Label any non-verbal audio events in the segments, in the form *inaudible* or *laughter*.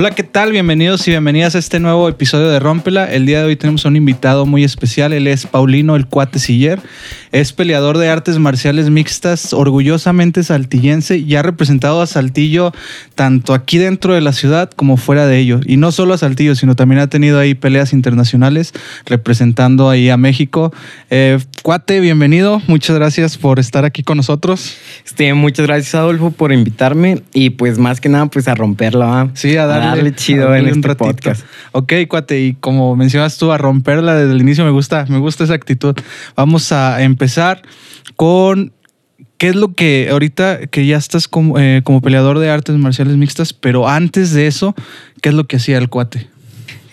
Hola, ¿qué tal? Bienvenidos y bienvenidas a este nuevo episodio de Rómpela. El día de hoy tenemos a un invitado muy especial. Él es Paulino el Cuate Siller. Es peleador de artes marciales mixtas, orgullosamente saltillense y ha representado a Saltillo tanto aquí dentro de la ciudad como fuera de ello. Y no solo a Saltillo, sino también ha tenido ahí peleas internacionales representando ahí a México. Eh, Cuate, bienvenido. Muchas gracias por estar aquí con nosotros. Este, muchas gracias, Adolfo, por invitarme y pues más que nada pues a romperla. ¿va? Sí, a darle, darle chido en este ratito. podcast. Ok, cuate, y como mencionas tú, a romperla desde el inicio, me gusta, me gusta esa actitud. Vamos a empezar con qué es lo que ahorita que ya estás como, eh, como peleador de artes marciales mixtas, pero antes de eso, ¿qué es lo que hacía el cuate?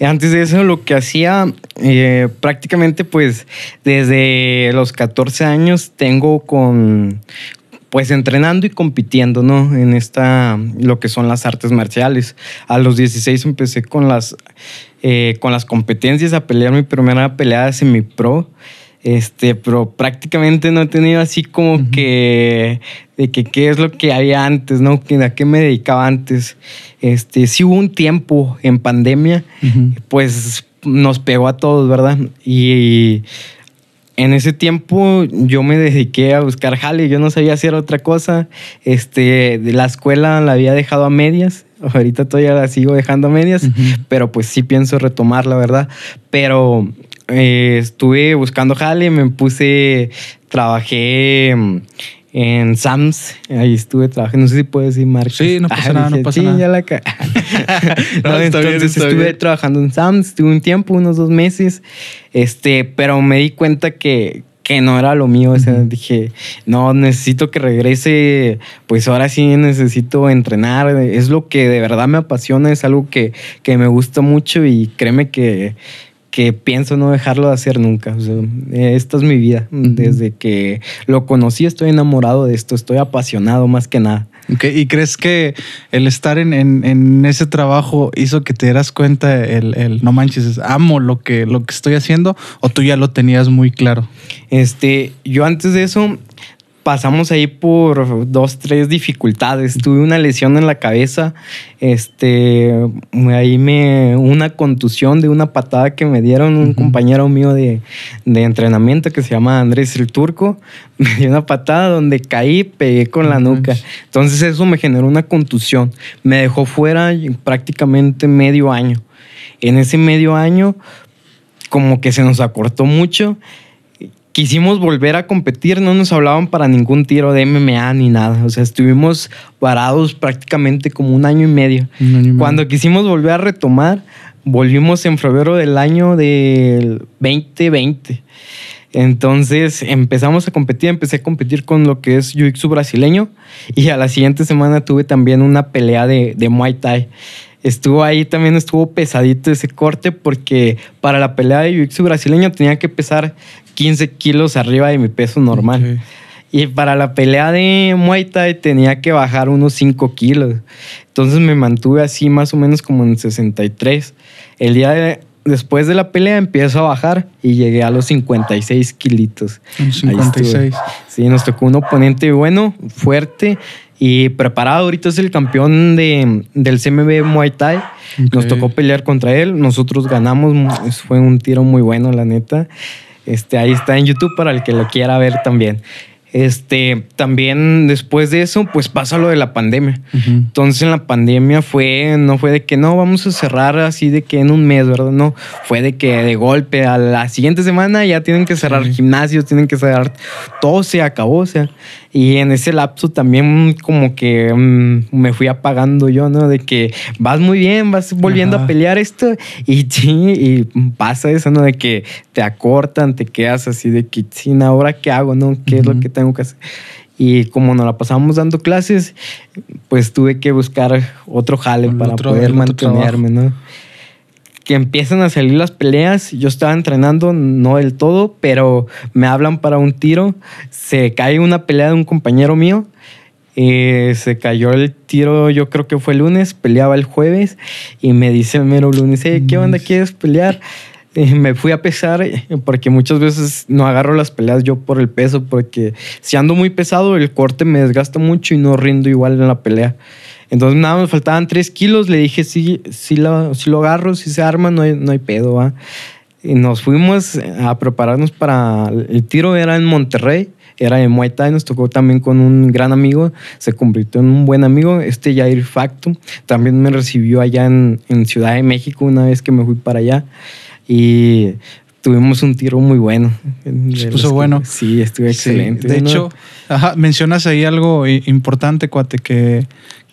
Antes de eso, lo que hacía eh, prácticamente, pues desde los 14 años tengo con, pues entrenando y compitiendo, ¿no? En esta, lo que son las artes marciales. A los 16 empecé con las, eh, con las competencias a pelear mi primera pelea semi-pro. Este, pero prácticamente no he tenido así como que de que qué es lo que había antes, ¿no? A qué me dedicaba antes. Este, sí hubo un tiempo en pandemia pues nos pegó a todos, ¿verdad? Y en ese tiempo yo me dediqué a buscar jale, yo no sabía hacer otra cosa. Este, la escuela la había dejado a medias, ahorita todavía la sigo dejando a medias, pero pues sí pienso retomar, la verdad. Pero eh, estuve buscando jale, me puse, trabajé mm, en Sams, ahí estuve trabajando, no sé si puedo decir marcas. Sí, no pasa nada, no pasa sí, nada. ya la ca- *laughs* *laughs* No, No, está bien, entonces estuve bien. trabajando en Sams, estuve un tiempo, unos dos meses, este, pero me di cuenta que, que no era lo mío. O sea, dije, no, necesito que regrese, pues ahora sí necesito entrenar. Es lo que de verdad me apasiona, es algo que, que me gusta mucho y créeme que, que pienso no dejarlo de hacer nunca. O sea, esta es mi vida. Desde que lo conocí estoy enamorado de esto, estoy apasionado más que nada. ¿Y crees que el estar en, en- en ese trabajo hizo que te dieras cuenta el, el, no manches, amo lo que, lo que estoy haciendo o tú ya lo tenías muy claro? Este, yo antes de eso pasamos ahí por dos, tres dificultades. Tuve una lesión en la cabeza, este, ahí me, una contusión de una patada que me dieron un compañero mío de, de entrenamiento que se llama Andrés el Turco. *laughs* Me dio una patada donde caí, pegué con la nuca. Entonces eso me generó una contusión. Me dejó fuera prácticamente medio año. En ese medio año, como que se nos acortó mucho. Quisimos volver a competir, no nos hablaban para ningún tiro de MMA ni nada. O sea, estuvimos parados prácticamente como un año y medio. Año y medio. Cuando quisimos volver a retomar, volvimos en febrero del año del 2020. Entonces empezamos a competir, empecé a competir con lo que es Jiu-Jitsu brasileño y a la siguiente semana tuve también una pelea de, de Muay Thai. Estuvo ahí, también estuvo pesadito ese corte porque para la pelea de Jiu-Jitsu brasileño tenía que pesar 15 kilos arriba de mi peso normal. Y para la pelea de Muay Thai tenía que bajar unos 5 kilos. Entonces me mantuve así más o menos como en 63. El día de- después de la pelea empiezo a bajar y llegué a los 56 kilitos. Un Ahí estuve. 56. Sí, nos tocó un oponente bueno, fuerte y preparado. Ahorita es el campeón de, del CMB Muay Thai. Nos Ok. tocó pelear contra él. Nosotros ganamos. Fue un tiro muy bueno, la neta. Este, ahí está en YouTube para el que lo quiera ver también. Este, también después de eso, pues pasa lo de la pandemia. Ujú. Entonces en la pandemia fue, no fue de que no, vamos a cerrar así de que en un mes, ¿verdad? No, fue de que de golpe a la siguiente semana ya tienen que cerrar Sí. gimnasios, tienen que cerrar, todo se acabó, o sea. Y en ese lapso también como que mm, me fui apagando yo, ¿no? De que vas muy bien, vas volviendo Ajá. a pelear esto y *laughs* sí, y pasa eso, ¿no? De que te acortan, te quedas así de que, sí, ahora qué hago, ¿no? ¿Qué es lo que tengo que hacer? Y como nos la pasamos dando clases, pues tuve que buscar otro jale para otro- poder mantenerme, ¿no? Que empiezan a salir las peleas, yo estaba entrenando, no del todo, pero me hablan para un tiro, se cae una pelea de un compañero mío, eh, se cayó el tiro, yo creo que fue el lunes, peleaba el jueves y me dice el mero lunes, "Hey, ¿qué onda quieres pelear? me fui a pesar eh, porque muchas veces no agarro las peleas yo por el peso, porque si ando muy pesado, el corte me desgasta mucho y no rindo igual en la pelea. Entonces nada, me faltaban tres kilos, le dije, sí, sí, lo, lo agarro, si se arma, no hay, no hay pedo. ¿va? Y nos fuimos a prepararnos para el tiro, era en Monterrey era de Muay Thai, nos tocó también con un gran amigo, se convirtió en un buen amigo, este Jair Factum, también me recibió allá en, en Ciudad de México una vez que me fui para allá y tuvimos un tiro muy bueno. Se puso bueno. Sí, estuvo excelente. de hecho, mencionas ahí algo importante, cuate, que,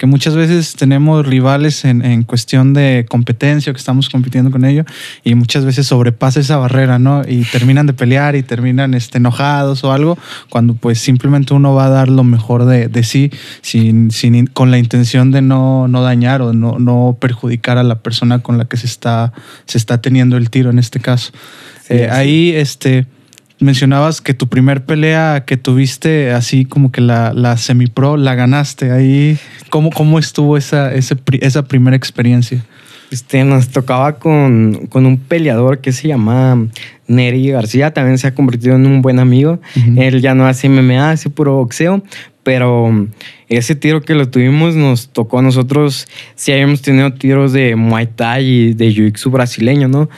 que muchas veces tenemos rivales en, en, cuestión de competencia, que estamos compitiendo con ellos, y muchas veces sobrepasa esa barrera, ¿no? Y terminan de pelear y terminan este, enojados o algo, cuando pues simplemente uno va a dar lo mejor de, de sí, sin, sin, con la intención de no, no dañar o no, no perjudicar a la persona con la que se está, se está teniendo el tiro en este caso. Eh, ahí, este, mencionabas que tu primer pelea que tuviste, así como que la, la semi-pro, la ganaste. Ahí, ¿cómo, cómo estuvo esa, esa primera experiencia? Este, nos tocaba con, con, un peleador que se llama Neri García, también se ha convertido en un buen amigo. Él ya no hace MMA, hace puro boxeo, pero ese tiro que lo tuvimos nos tocó a nosotros, si habíamos tenido tiros de Muay Thai y de Jiu-Jitsu brasileño, ¿no?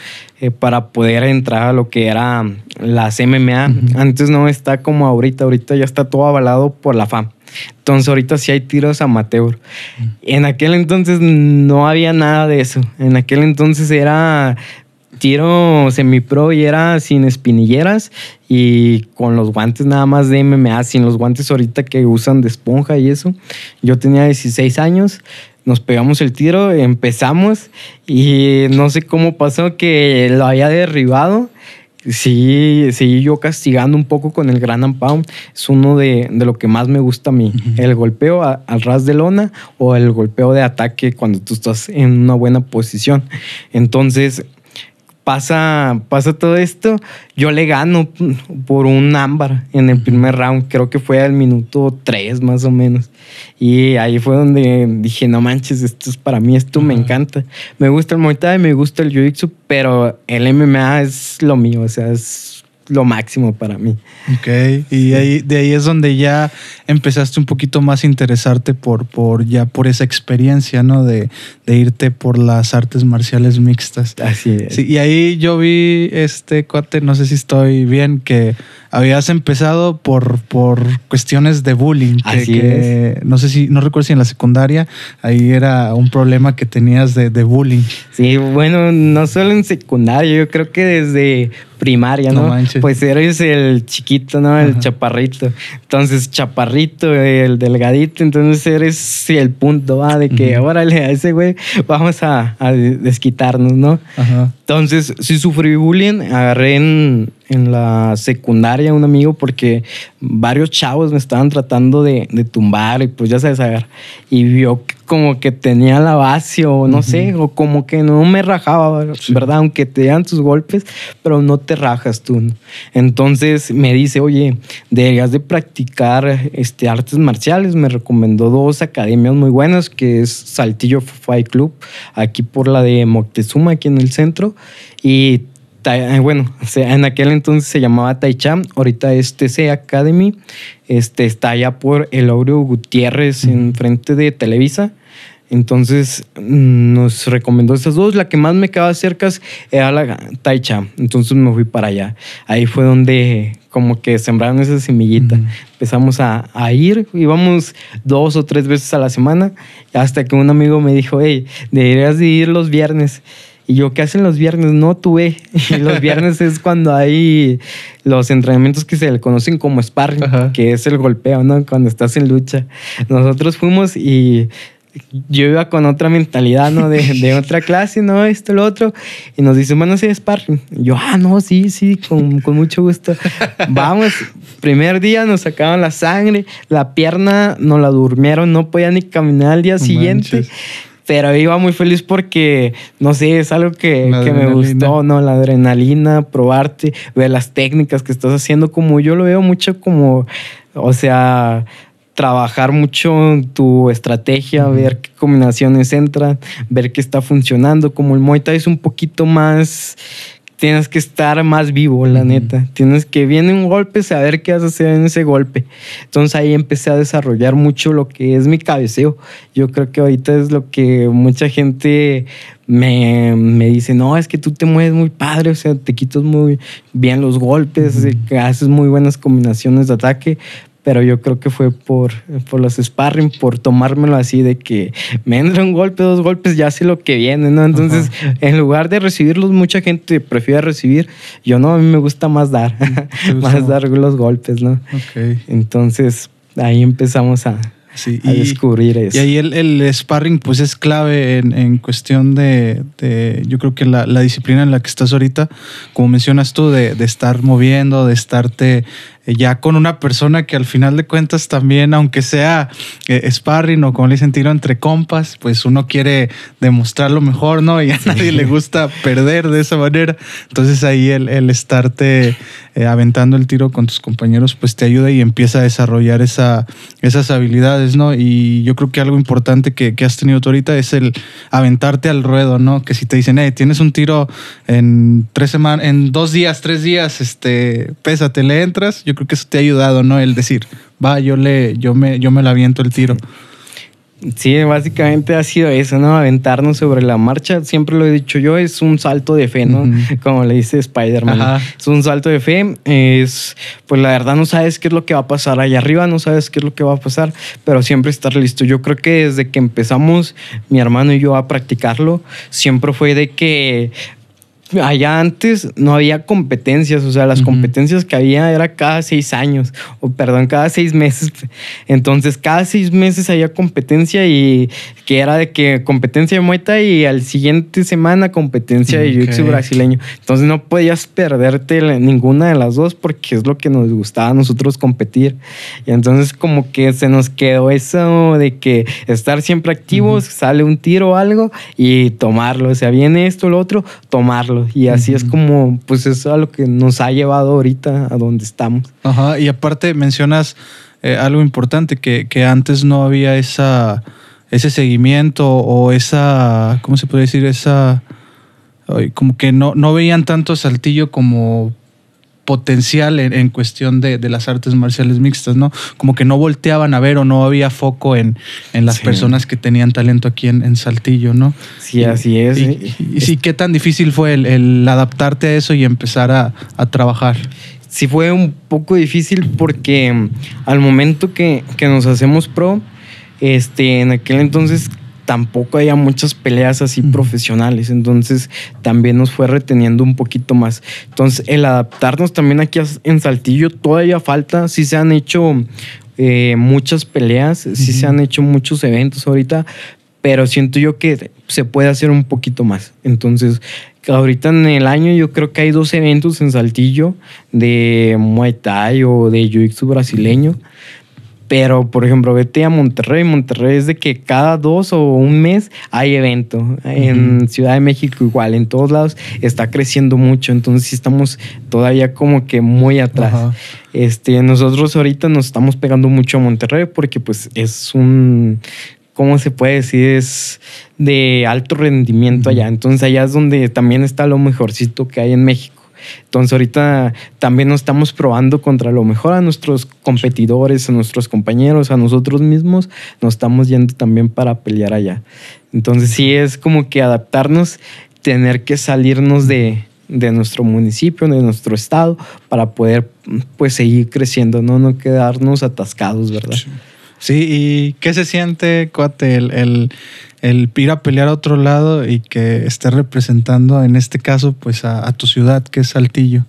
Eh, para poder entrar a lo que era las MMA. Antes no está como ahorita, ahorita ya está todo avalado por la FAM. Entonces ahorita sí hay tiros amateur. En aquel entonces no había nada de eso. En aquel entonces era tiro semi-pro y era sin espinilleras y con los guantes nada más de MMA, sin los guantes ahorita que usan de esponja y eso. Yo tenía 16 años, nos pegamos el tiro, empezamos y no sé cómo pasó que lo había derribado sí, sí, yo castigando un poco con el Gran Pound. Es uno de, de, lo que más me gusta a mí. El golpeo al ras de lona o el golpeo de ataque cuando tú estás en una buena posición. Entonces, pasa, pasa todo esto, yo le gano por un ámbar en el primer round, creo que fue al minuto 3 más o menos. Y ahí fue donde dije, no manches, esto es para mí, esto me encanta. Me gusta el Muay Thai, me gusta el Jiu-Jitsu, pero el MMA es lo mío, o sea, es lo máximo para mí. Ok, y ahí, de ahí es donde ya empezaste un poquito más a interesarte por, por ya por esa experiencia, ¿no? De, de irte por las artes marciales mixtas. Así es. y ahí yo vi este cuate, no sé si estoy bien, que habías empezado por, por cuestiones de bullying. Que, no sé si, no recuerdo si en la secundaria ahí era un problema que tenías de, de bullying. Sí, bueno, no solo en secundaria, yo creo que desde primaria, ¿no? pues eres el chiquito, ¿no? El chaparrito. Entonces, chaparrito, el delgadito, entonces eres el punto, ¿va? De que, órale, a ese güey vamos a, a desquitarnos, ¿no? Ajá. Entonces, sí sufrí bullying, agarré en, en la secundaria un amigo porque varios chavos me estaban tratando de, de tumbar y pues ya sabes, agarrar. Y vio como que tenía la base o no sé, o como que no me rajaba, ¿verdad? Aunque te dan tus golpes, pero no te rajas tú. Entonces me dice, oye, deberías de practicar este, artes marciales. Me recomendó dos academias muy buenas, que es Saltillo Fight Club, aquí por la de Moctezuma, aquí en el centro. Y bueno, en aquel entonces se llamaba Taicham, ahorita es TC Academy, este, está allá por el Aureo Gutiérrez, en frente de Televisa. Entonces mm, nos recomendó esas dos. La que más me quedaba cerca era la Taicha. Entonces me fui para allá. Ahí fue donde como que sembraron esa semillita. Empezamos a, a, ir, íbamos dos o tres veces a la semana, hasta que un amigo me dijo, hey, deberías de ir los viernes. Y yo, ¿qué hacen los viernes? No tuve. *laughs* los viernes es cuando hay los entrenamientos que se le conocen como sparring, que es el golpeo, ¿no? Cuando estás en lucha. Nosotros fuimos y yo iba con otra mentalidad, ¿no? De, de, *laughs* otra clase, ¿no? Esto, lo otro. Y nos dicen, bueno, sí, sparring. yo, ah, no, sí, sí, con, con, mucho gusto. *laughs* Vamos, primer día nos sacaban la sangre, la pierna nos la durmieron, no podía ni caminar al día siguiente pero iba muy feliz porque, no sé, es algo que, que me gustó, ¿no? La adrenalina, probarte, ver las técnicas que estás haciendo, como yo lo veo mucho como, o sea, trabajar mucho tu estrategia, ver qué combinaciones entran, ver qué está funcionando, como el Muay Thai es un poquito más tienes que estar más vivo, la neta. Tienes que viene un golpe, saber qué vas a hacer en ese golpe. Entonces ahí empecé a desarrollar mucho lo que es mi cabeceo. Yo creo que ahorita es lo que mucha gente me, me dice, no, es que tú te mueves muy padre, o sea, te quitas muy bien los golpes, haces muy buenas combinaciones de ataque, pero yo creo que fue por, por los sparring, por tomármelo así de que me entra un golpe, dos golpes, ya sé lo que viene, ¿no? Entonces, en lugar de recibirlos, mucha gente prefiere recibir. Yo no, a mí me gusta más dar, *laughs* más dar los golpes, ¿no? Ok. Entonces, ahí empezamos a, Sí, a descubrir eso. Y ahí el, el sparring pues es clave en, en cuestión de, de, yo creo que la, la, disciplina en la que estás ahorita, como mencionas tú, de, de estar moviendo, de estarte ya con una persona que al final de cuentas también, aunque sea eh, sparring o como le dicen tiro entre compas, pues uno quiere demostrar lo mejor, ¿no? Y a nadie le gusta perder de esa manera. Entonces ahí el, el estarte eh, aventando el tiro con tus compañeros, pues te ayuda y empieza a desarrollar esa, esas habilidades, ¿no? Y yo creo que algo importante que, que has tenido tú ahorita es el aventarte al ruedo, ¿no? Que si te dicen, hey, tienes un tiro en tres semanas, en dos días, tres días, este, pésate, le entras. Yo creo que eso te ha ayudado, ¿no? El decir, va, yo le, yo me, yo me la aviento el tiro. Sí, básicamente ha sido eso, ¿no? Aventarnos sobre la marcha. Siempre lo he dicho yo, es un salto de fe, ¿no? Uh -huh. Como le dice Spider-Man. Es un salto de fe. Es, pues la verdad no sabes qué es lo que va a pasar allá arriba, no sabes qué es lo que va a pasar, pero siempre estar listo. Yo creo que desde que empezamos mi hermano y yo a practicarlo, siempre fue de que allá antes no había competencias, o sea, las uh -huh. competencias que había era cada seis años, o perdón, cada seis meses. Entonces, cada seis meses había competencia y que era de que competencia de Muay Thai y al siguiente semana competencia de okay. Jiu-Jitsu brasileño. Entonces, no podías perderte ninguna de las dos porque es lo que nos gustaba a nosotros competir. Y entonces, como que se nos quedó eso de que estar siempre activos, uh -huh. sale un tiro o algo y tomarlo. O sea, viene esto, lo otro, tomarlo. Y así uh -huh. es como, pues eso es a lo que nos ha llevado ahorita a donde estamos. Ajá, y aparte mencionas eh, algo importante, que, que, antes no había esa, ese seguimiento o esa, ¿cómo se puede decir? Esa, como que no, no veían tanto Saltillo como potencial en, en cuestión de, de, las artes marciales mixtas, ¿no? Como que no volteaban a ver o no había foco en, en las sí. personas que tenían talento aquí en, en Saltillo, ¿no? Sí, y, así es. Y, y, y, sí, ¿qué tan difícil fue el, el adaptarte a eso y empezar a, a, trabajar? Sí, fue un poco difícil porque mm, al momento que, que nos hacemos pro, este, en aquel entonces tampoco había muchas peleas así profesionales, entonces también nos fue reteniendo un poquito más. Entonces el adaptarnos también aquí en Saltillo todavía falta, sí se han hecho eh, muchas peleas, -huh. sí se han hecho muchos eventos ahorita, pero siento yo que se puede hacer un poquito más. Entonces, ahorita en el año yo creo que hay dos eventos en Saltillo de Muay Thai o de Jiu-Jitsu brasileño. Pero, por ejemplo, vete a Monterrey. Monterrey es de que cada dos o un mes hay evento. Uh -huh. En Ciudad de México igual, en todos lados está creciendo mucho. Entonces sí estamos todavía como que muy atrás. Uh -huh. Este, nosotros ahorita nos estamos pegando mucho a Monterrey porque pues es un ¿cómo se puede decir? Es de alto rendimiento allá. Entonces allá es donde también está lo mejorcito que hay en México. Entonces ahorita también nos estamos probando contra lo mejor a nuestros competidores, a nuestros compañeros, a nosotros mismos. Nos estamos yendo también para pelear allá. Entonces sí es como que adaptarnos, tener que salirnos de, de nuestro municipio, de nuestro estado, para poder pues seguir creciendo, no, no quedarnos atascados, ¿verdad? Sí. ¿y qué se siente, cuate, el, el, ir a pelear a otro lado y que esté representando, en este caso, pues a, a tu ciudad, que es Saltillo?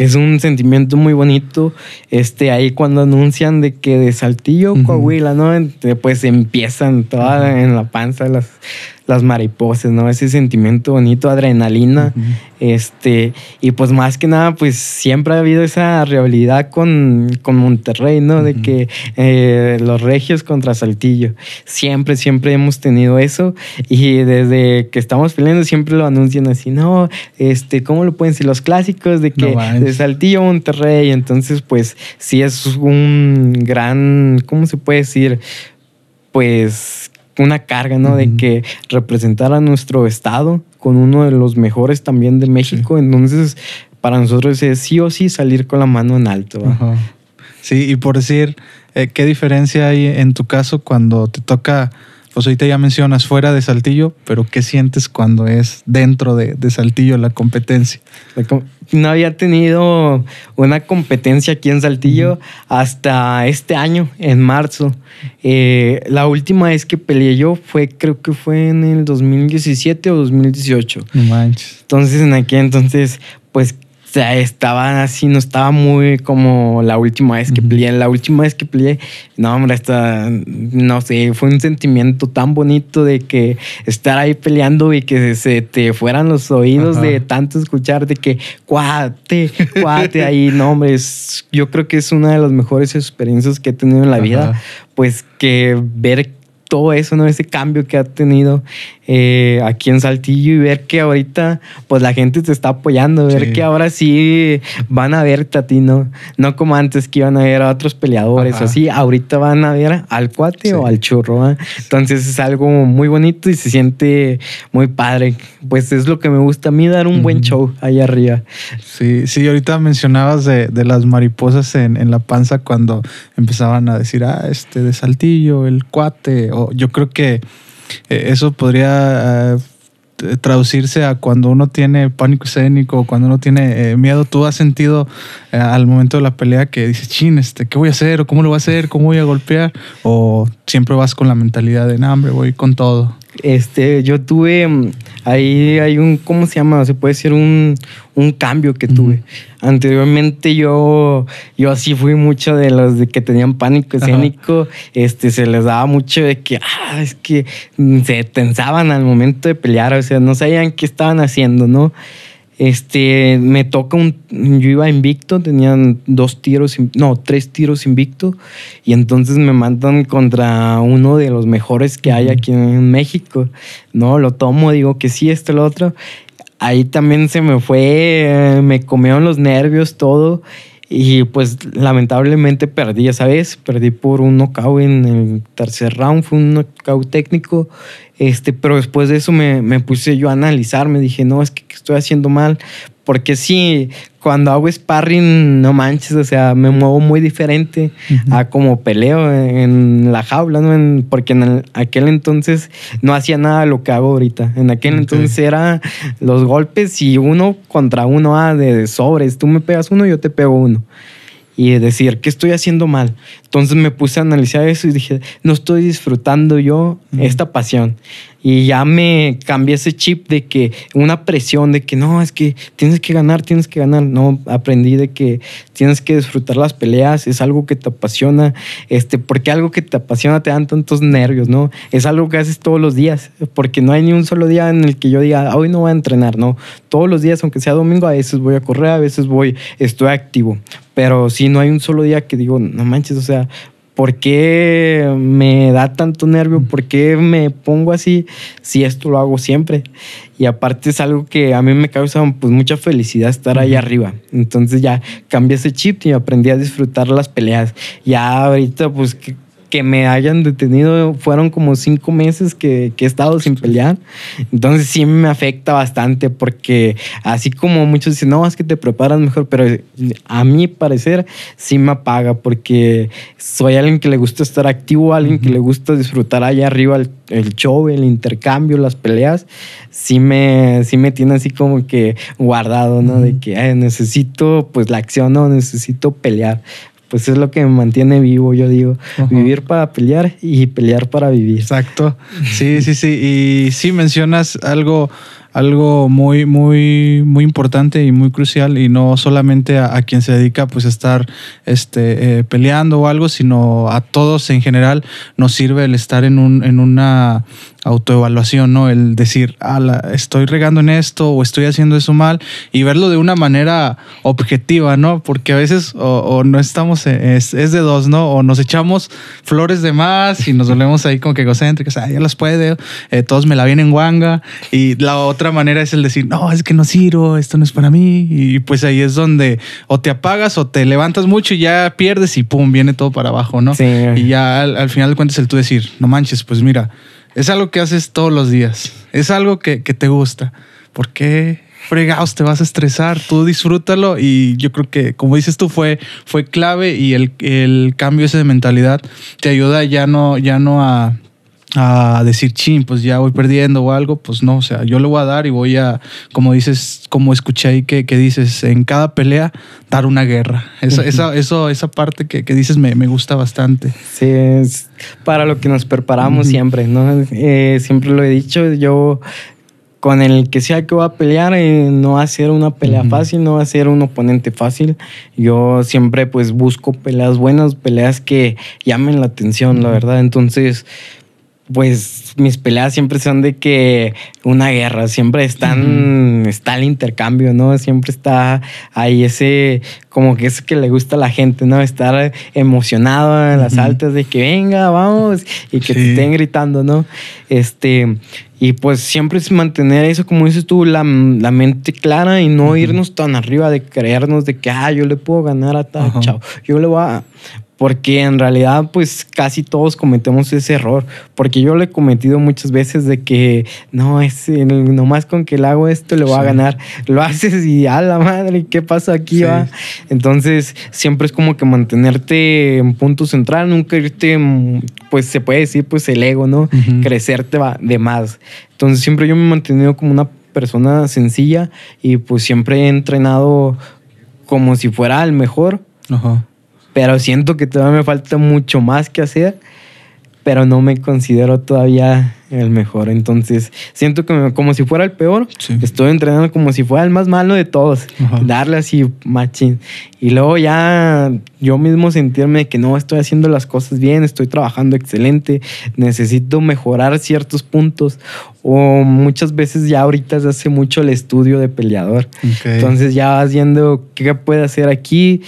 que es un sentimiento muy bonito. Este, ahí cuando anuncian de que de Saltillo, uh -huh. Coahuila, ¿no? Pues empiezan toda uh -huh. en la panza las, las mariposas, ¿no? Ese sentimiento bonito, adrenalina. Uh -huh. Este, y pues más que nada, pues siempre ha habido esa rivalidad con, con Monterrey, ¿no? Uh -huh. De que eh, los regios contra Saltillo. Siempre, siempre hemos tenido eso. Y desde que estamos peleando, siempre lo anuncian así, no, este, ¿cómo lo pueden decir? Los clásicos de que no de Saltillo Monterrey. Entonces, pues sí es un gran, ¿cómo se puede decir? Pues una carga, ¿no? Uh -huh. De que representar a nuestro estado con uno de los mejores también de México. Entonces, para nosotros es sí o sí salir con la mano en alto. Sí, y por decir, eh, ¿qué diferencia hay en tu caso cuando te toca pues ahorita ya mencionas fuera de Saltillo, pero ¿qué sientes cuando es dentro de, Saltillo la competencia? No había tenido una competencia aquí en Saltillo hasta este año, en marzo. Eh, la última vez que peleé yo fue, creo que fue en el 2017 o 2018. No manches. Entonces, en aquel entonces, pues sea, estaba así, no estaba muy como la última vez que peleé. La última vez que peleé, no, hombre, no sé, fue un sentimiento tan bonito de que estar ahí peleando y que se te fueran los oídos de tanto escuchar de que cuate, cuate *laughs* ahí, no, hombre, yo creo que es una de las mejores experiencias que he tenido en la vida, pues que ver todo eso, ¿no? Ese cambio que ha tenido eh, aquí en Saltillo y ver que ahorita, pues la gente te está apoyando, ver que ahora sí van a verte a ti, ¿no? No como antes que iban a ver a otros peleadores así, ahorita van a ver al cuate o al churro, Entonces es algo muy bonito y se siente muy padre. Pues es lo que me gusta a mí, dar un buen show ahí arriba. Sí, sí, ahorita mencionabas de, de las mariposas en, en, la panza cuando empezaban a decir, ah, este de Saltillo, el cuate, yo creo que eso podría eh, traducirse a cuando uno tiene pánico escénico, cuando uno tiene eh, miedo. ¿Tú has sentido al momento de la pelea que dices, chin, este, ¿qué voy a hacer? ¿O cómo lo voy a hacer? ¿Cómo voy a golpear? ¿O siempre vas con la mentalidad de, hambre, voy con todo? Este, yo tuve, mm, ahí hay un, ¿cómo se llama? Se puede decir un, un cambio que tuve. Anteriormente yo, yo así fui mucho de los de que tenían pánico escénico, este, se les daba mucho de que, ah, es que mm, se tensaban al momento de pelear, o sea, no sabían qué estaban haciendo, ¿no? Este, me toca un, yo iba invicto, tenían dos tiros, no, tres tiros invicto, y entonces me mandan contra uno de los mejores que hay aquí en México, ¿no? Lo tomo, digo que sí, esto, lo otro. Ahí también se me fue, me comieron los nervios, todo, y pues lamentablemente perdí, ¿sabes? Perdí por un knockout en el tercer round, fue un knockout técnico. Este, pero después de eso me, me puse yo a analizar, me dije, no, es que estoy haciendo mal. Porque sí, cuando hago sparring, no manches, o sea, me muevo muy diferente a como peleo en la jaula, ¿no? porque en aquel entonces no hacía nada de lo que hago ahorita. En aquel entonces era los golpes y uno contra uno, ah, de sobres. Tú me pegas uno, yo te pego uno y decir, ¿qué estoy haciendo mal? Entonces me puse a analizar eso y dije, no estoy disfrutando yo esta pasión. Y ya me cambié ese chip de que una presión de que no, es que tienes que ganar, tienes que ganar. No, aprendí de que tienes que disfrutar las peleas, es algo que te apasiona, este, porque algo que te apasiona te dan tantos nervios, ¿no? Es algo que haces todos los días, porque no hay ni un solo día en el que yo diga, hoy no voy a entrenar, no. Todos los días, aunque sea domingo, a veces voy a correr, a veces voy, estoy activo. Pero si no hay un solo día que digo, no manches, o sea, ¿Por qué me da tanto nervio? ¿Por qué me pongo así si esto lo hago siempre? Y aparte es algo que a mí me causa pues, mucha felicidad estar ahí arriba. Entonces ya cambié ese chip y aprendí a disfrutar las peleas. Ya ahorita pues que me hayan detenido fueron como cinco meses que, he estado sin pelear. Entonces sí me afecta bastante porque así como muchos dicen, no, es que te preparas mejor, pero a mi parecer sí me apaga porque soy alguien que le gusta estar activo, alguien que le gusta disfrutar allá arriba el, show, el intercambio, las peleas. Sí me, sí me tiene así como que guardado, ¿no? De que necesito pues la acción, no, necesito pelear pues es lo que me mantiene vivo, yo digo. Vivir para pelear y pelear para vivir. Exacto. *laughs* Sí, sí, sí. Y sí mencionas algo algo muy, muy, muy importante y muy crucial y no solamente a, quien se dedica pues a estar este, eh, peleando o algo, sino a todos en general nos sirve el estar en, un, en una autoevaluación, ¿no? El decir, estoy regando en esto o estoy haciendo eso mal y verlo de una manera objetiva, ¿no? Porque a veces o, no estamos, es, de dos, ¿no? O nos echamos flores de más y nos volvemos ahí como que egocéntricos, ah, ya las puede, eh, todos me la vienen guanga y la otra manera es el decir, no, es que no sirvo, esto no es para mí. Y pues ahí es donde o te apagas o te levantas mucho y ya pierdes y pum, viene todo para abajo, ¿no? Sí. Y ya al, final de cuentas el tú decir, no manches, pues mira, es algo que haces todos los días, es algo que, que te gusta. ¿Por qué fregados te vas a estresar? Tú disfrútalo y yo creo que, como dices tú, fue, fue clave y el, el cambio ese de mentalidad te ayuda ya no, ya no a a decir, chin, pues ya voy perdiendo o algo, pues no, o sea, yo le voy a dar y voy a, como dices, como escuché ahí que, que dices, en cada pelea dar una guerra. Esa, esa, eso, esa parte que, que dices me, me, gusta bastante. Sí, es para lo que nos preparamos siempre, ¿no? Eh, siempre lo he dicho, yo con el que sea que va a pelear, eh, no va a ser una pelea fácil, no va a ser un oponente fácil. Yo siempre pues busco peleas buenas, peleas que llamen la atención, la verdad. Entonces, pues mis peleas siempre son de que una guerra, siempre están, está el intercambio, ¿no? Siempre está ahí ese, como que es que le gusta a la gente, ¿no? Estar emocionado en las altas de que venga, vamos, y que te estén gritando, ¿no? Este, y pues siempre es mantener eso, como dices tú, la, la mente clara y no irnos tan arriba de creernos de que, ah, yo le puedo ganar a tal, chao, yo le voy a porque en realidad pues casi todos cometemos ese error, porque yo lo he cometido muchas veces de que no, es nomás con que le hago esto le voy a ganar, lo haces y a la madre, ¿qué pasa aquí? Va? Entonces siempre es como que mantenerte en punto central, nunca irte, pues se puede decir pues el ego, ¿no? Crecerte va de más. Entonces siempre yo me he mantenido como una persona sencilla y pues siempre he entrenado como si fuera el mejor. Ajá pero siento que todavía me falta mucho más que hacer, pero no me considero todavía el mejor. Entonces, siento que como si fuera el peor, estoy entrenando como si fuera el más malo de todos. Darle así machín. Y luego ya yo mismo sentirme que no estoy haciendo las cosas bien, estoy trabajando excelente, necesito mejorar ciertos puntos. O muchas veces ya ahorita se hace mucho el estudio de peleador. Entonces ya vas viendo qué puede hacer aquí,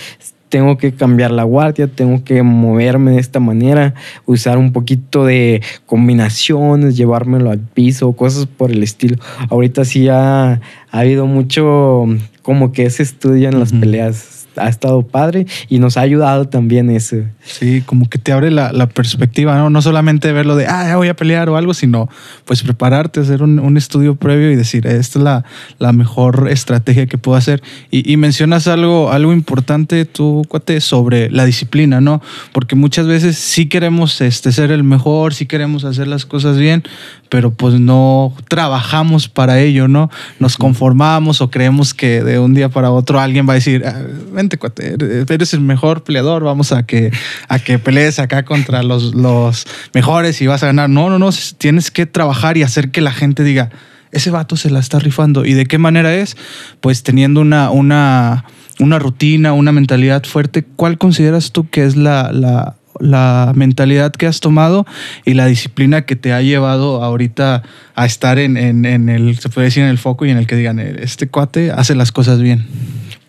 tengo que cambiar la guardia, tengo que moverme de esta manera, usar un poquito de combinaciones, llevármelo al piso, cosas por el estilo. Ahorita sí ha, ha habido mucho como que ese estudio en las peleas ha estado padre y nos ha ayudado también eso. Sí, como que te abre la, la perspectiva, ¿no? No solamente verlo de, ah, ya voy a pelear o algo, sino pues prepararte, hacer un, un estudio previo y decir, esta es la, la mejor estrategia que puedo hacer. Y, y, mencionas algo, algo importante, tú, cuate, sobre la disciplina, ¿no? Porque muchas veces sí queremos este, ser el mejor, sí queremos hacer las cosas bien, pero pues no trabajamos para ello, ¿no? Nos conformamos o creemos que de un día para otro alguien va a decir, ah, vente, cuate, eres el mejor peleador, vamos a que, a que pelees acá contra los, los mejores y vas a ganar. No, no, no, tienes que trabajar y hacer que la gente diga, ese vato se la está rifando. ¿Y de qué manera es? Pues teniendo una, una, una rutina, una mentalidad fuerte. ¿Cuál consideras tú que es la, la la mentalidad que has tomado y la disciplina que te ha llevado ahorita a estar en, en, el, se puede decir, en el foco y en el que digan, este cuate hace las cosas bien.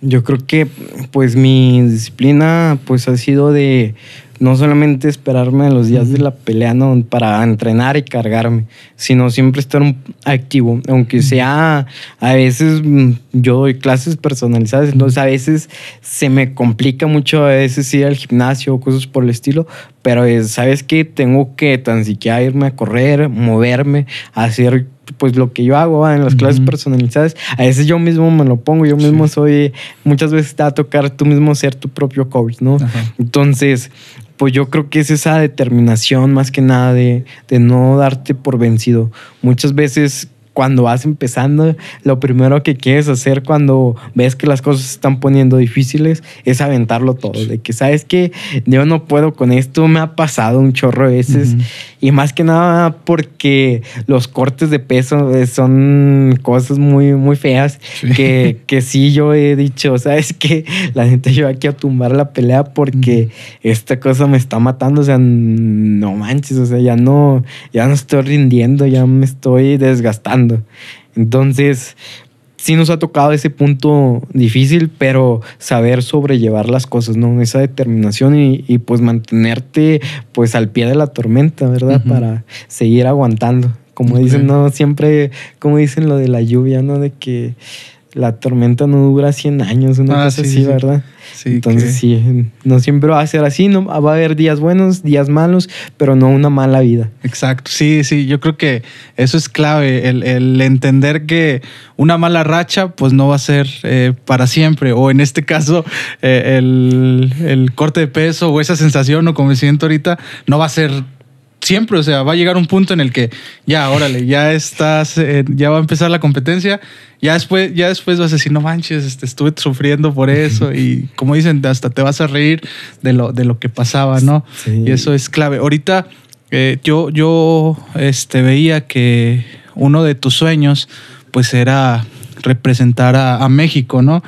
Yo creo que pues mi disciplina pues ha sido de no solamente esperarme a los días de la pelea para entrenar y cargarme, sino siempre estar activo, aunque sea a veces mm, yo doy clases personalizadas, entonces a veces se me complica mucho a veces ir al gimnasio o cosas por el estilo, pero sabes que tengo que tan siquiera irme a correr, moverme, hacer pues lo que yo hago en las clases personalizadas, a veces yo mismo me lo pongo, yo mismo soy, muchas veces te va a tocar tú mismo ser tu propio coach, ¿no? Entonces, pues yo creo que es esa determinación más que nada de, de no darte por vencido. Muchas veces cuando vas empezando, lo primero que quieres hacer cuando ves que las cosas se están poniendo difíciles es aventarlo todo. De que sabes que yo no puedo con esto, me ha pasado un chorro de veces. Y más que nada porque los cortes de peso eh, son cosas muy, muy feas. Que, *laughs* que sí yo he dicho, sabes que la gente yo aquí a tumbar la pelea porque esta cosa me está matando. O sea, no manches, o sea, ya no, ya no estoy rindiendo, ya me estoy desgastando entonces, sí nos ha tocado ese punto difícil, pero saber sobrellevar las cosas, ¿no? Esa determinación y, pues mantenerte pues al pie de la tormenta, ¿verdad? Para seguir aguantando. Como dicen, ¿no? Siempre, como dicen lo de la lluvia, ¿no? De que la tormenta no dura 100 años, una Ah, cosa sí, así, sí, sí. ¿verdad? Sí, Entonces que- sí, no siempre va a ser así, no va a haber días buenos, días malos, pero no una mala vida. Exacto, sí, sí, yo creo que eso es clave, el, el entender que una mala racha pues no va a ser eh, para siempre, o en este caso eh, el, el corte de peso o esa sensación o como me siento ahorita no va a ser siempre, o sea, va a llegar un punto en el que ya, órale, ya estás, eh, ya va a empezar la competencia, ya después, ya después vas a decir, no manches, este, estuve sufriendo por eso y como dicen, hasta te vas a reír de lo, de lo que pasaba, ¿no? Sí. Y eso es clave. Ahorita eh, yo, yo este, veía que uno de tus sueños pues era representar a, a México, ¿no?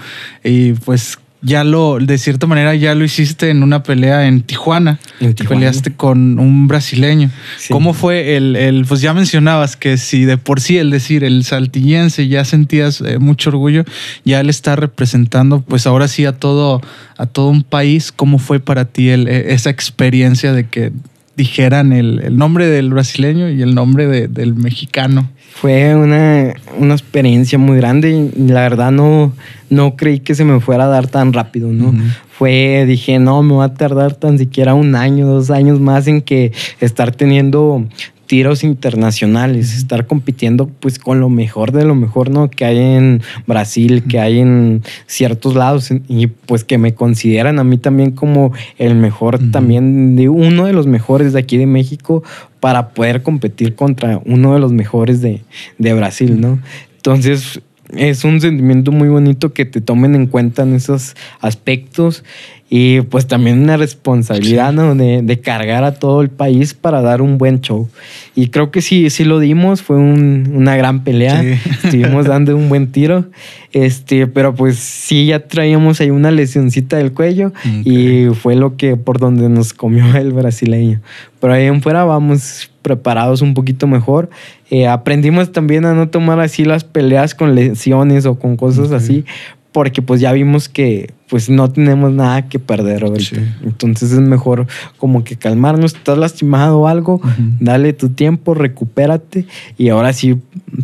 Y pues ya lo, de cierta manera ya lo hiciste en una pelea en Tijuana. En Tijuana. Peleaste con un brasileño. Sí. ¿Cómo fue el, el, pues ya mencionabas que si de por sí el decir el saltillense ya sentías eh, mucho orgullo, ya él está representando pues ahora sí a todo, a todo un país. ¿Cómo fue para ti el, eh, esa experiencia de que dijeran el, el nombre del brasileño y el nombre de- del mexicano? Fue una, una experiencia muy grande y la verdad no, no creí que se me fuera a dar tan rápido, ¿no? Fue, dije, no, me va a tardar tan siquiera un año, dos años más en que estar teniendo tiros internacionales, estar compitiendo pues con lo mejor de lo mejor, ¿no? Que hay en Brasil, que hay en ciertos lados y pues que me consideran a mí también como el mejor también de uno de los mejores de aquí de México para poder competir contra uno de los mejores de, de Brasil, ¿no? Entonces es un sentimiento muy bonito que te tomen en cuenta en esos aspectos y pues también una responsabilidad, ¿no? De, de cargar a todo el país para dar un buen show. Y creo que sí, sí lo dimos, fue un- una gran pelea, Sí. *laughs* estuvimos dando un buen tiro, este, pero pues sí, ya traíamos ahí una lesioncita del cuello y fue lo que por donde nos comió el brasileño. Pero ahí en fuera vamos preparados un poquito mejor. Eh, aprendimos también a no tomar así las peleas con lesiones o con cosas así, porque pues ya vimos que pues no tenemos nada que perder ahorita. Sí. Entonces es mejor como que calmarnos, estás lastimado o algo, dale tu tiempo, recupérate y ahora sí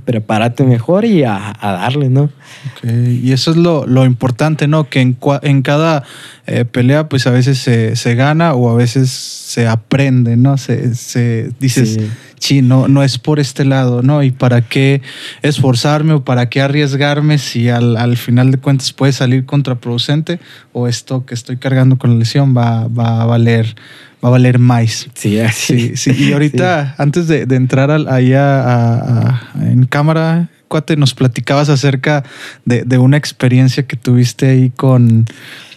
prepárate mejor y a, a darle, ¿no? Ok, Y eso es lo, lo importante, ¿no? Que en, en cada eh, pelea, pues a veces se, se gana o a veces se aprende, ¿no? Se, se dices, Sí. sí, no, no es por este lado, ¿no? ¿Y para qué esforzarme o para qué arriesgarme si al, al final de cuentas puede salir contraproducente o esto que estoy cargando con la lesión va, va a valer, va a valer más? Sí, Sí, sí. Y ahorita, *laughs* antes de, de entrar al- ahí a- a- a- en cámara, cuate, nos platicabas acerca de, de una experiencia que tuviste ahí con,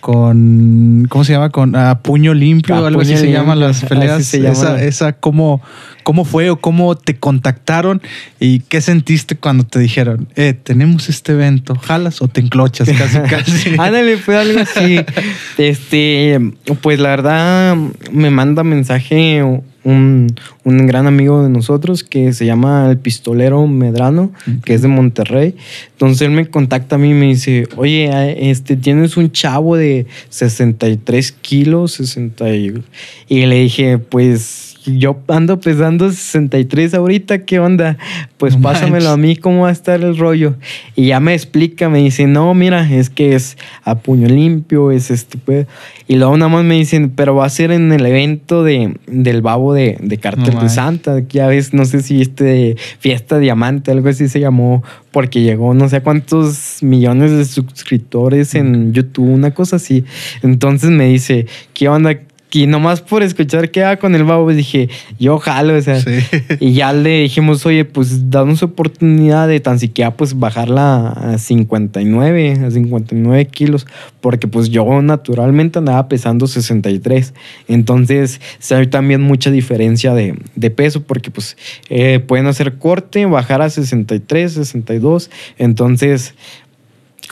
con ¿cómo se llama? Con a puño limpio, A algo así se llaman las peleas. se llama. Esa, esa ¿cómo, ¿cómo fue o cómo te contactaron y qué sentiste cuando te dijeron, eh, tenemos este evento, jalas o te enclochas *laughs* casi, casi? Ándale, fue algo así. *laughs* Este, pues la verdad me manda mensaje un, un gran amigo de nosotros que se llama el pistolero Medrano, que es de Monterrey. Entonces él me contacta a mí y me dice, oye, este, tienes un chavo de 63 kilos, 60 y... y le dije, pues yo ando pesando 63 ahorita, ¿qué onda? Pues No pásamelo a mí, ¿cómo va a estar el rollo? Y ya me explica, me dice, no, mira, es que es a puño limpio, es este, pues. Y luego nada más me dicen, pero va a ser en el evento de, del babo de, de Cártel No de. Santa. Ya ves, no sé si este Fiesta Diamante, algo así se llamó, porque llegó no sé cuántos millones de suscriptores en YouTube, una cosa así. Entonces me dice, ¿qué onda? Y nomás por escuchar qué haga con el babo, dije, yo jalo, o sea. Sí. *laughs* Y ya le dijimos, oye, pues danos oportunidad de tan siquiera pues bajarla a 59, a 59 kilos, porque pues yo naturalmente andaba pesando 63. Entonces, hay también mucha diferencia de, de peso, porque pues eh, pueden hacer corte, bajar a 63, 62. Entonces,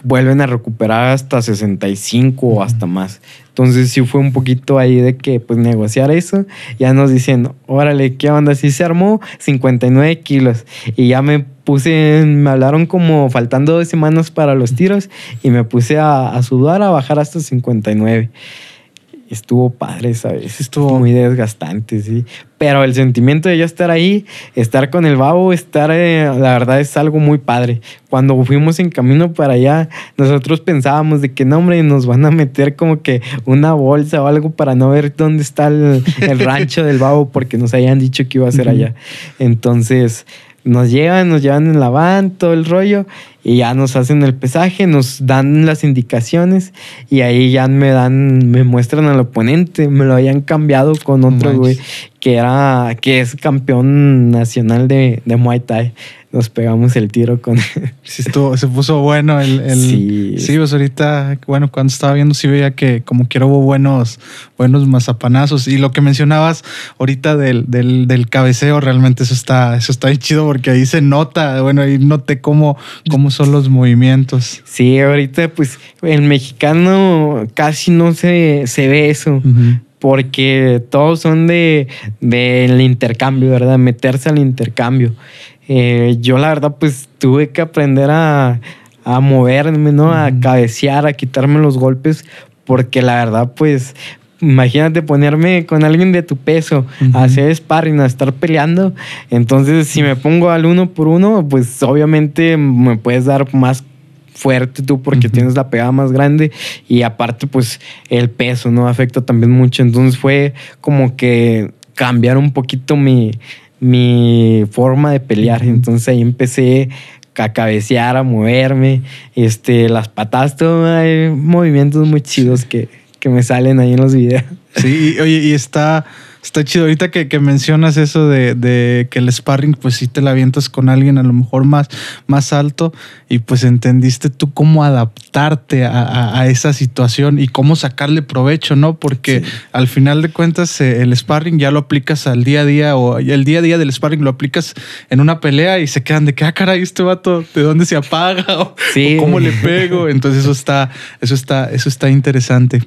vuelven a recuperar hasta 65 o hasta más. Entonces sí fue un poquito ahí de que pues negociar eso. Ya nos dicen, órale, ¿qué onda? Sí se armó 59 kilos. Y ya me puse, me hablaron como faltando dos semanas para los tiros y me puse a, a sudar a bajar hasta 59. Estuvo padre, ¿sabes? Estuvo muy desgastante, sí. Pero el sentimiento de ya estar ahí, estar con el babo, estar, eh, la verdad es algo muy padre. Cuando fuimos en camino para allá, nosotros pensábamos de que no, hombre, nos van a meter como que una bolsa o algo para no ver dónde está el, el *laughs* rancho del babo, porque nos habían dicho que iba a ser allá. Entonces, nos llevan, nos llevan en la van, todo el rollo, y ya nos hacen el pesaje, nos dan las indicaciones, y ahí ya me dan, me muestran al oponente, me lo habían cambiado con otro güey que era, que es campeón nacional de, de Muay Thai nos pegamos el tiro con *laughs* Sí, estuvo, se puso bueno el, el sí. sí, pues ahorita, bueno, cuando estaba viendo sí veía que como quiera hubo buenos, buenos mazapanazos. Y lo que mencionabas ahorita del, del, del cabeceo, realmente eso está, eso está chido porque ahí se nota, bueno, ahí noté cómo, cómo son los movimientos. Sí, ahorita pues el mexicano casi no se, se ve eso. Porque todos son de del intercambio, ¿verdad? Meterse al intercambio. Eh, yo la verdad pues tuve que aprender a, a moverme, ¿no? A cabecear, a quitarme los golpes, porque la verdad pues imagínate ponerme con alguien de tu peso, a hacer sparring, a estar peleando. Entonces, si me pongo al uno por uno, pues obviamente me puedes dar más fuerte tú porque tienes la pegada más grande y aparte pues el peso no afecta también mucho. Entonces fue como que cambiar un poquito mi, mi forma de pelear. Entonces ahí empecé a cabecear, a moverme, este, las patas, todo, hay movimientos muy chidos que, que me salen ahí en los videos. Sí, oye, y está Está chido. Ahorita que, mencionas eso de, que el sparring, pues sí te la avientas con alguien a lo mejor más, más alto y pues entendiste tú cómo adaptarte a, esa situación y cómo sacarle provecho, ¿no? Porque al final de cuentas eh, el sparring ya lo aplicas al día a día o el día a día del sparring lo aplicas en una pelea y se quedan de que, ah, caray, este vato, ¿de dónde se apaga? *laughs* o cómo le pego. Entonces eso está, eso está, eso está interesante.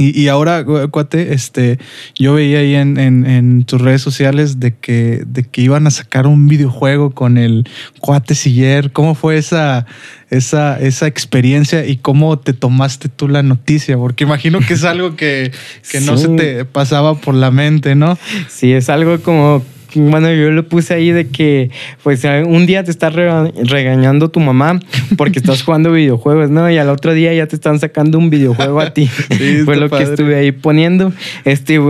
Y, ahora, cuate, este, yo veía ahí en, en, tus redes sociales de que, de que iban a sacar un videojuego con el cuate Siller. ¿Cómo fue esa, esa, esa experiencia y cómo te tomaste tú la noticia? Porque imagino que es algo que, que no se *laughs* te pasaba por la mente, ¿no? Sí, es algo como bueno, yo lo puse ahí de que, pues, un día te está regañando tu mamá porque estás jugando videojuegos, ¿no? Y al otro día ya te están sacando un videojuego a ti. *laughs* *laughs* Fue lo que estuve ahí poniendo. Este,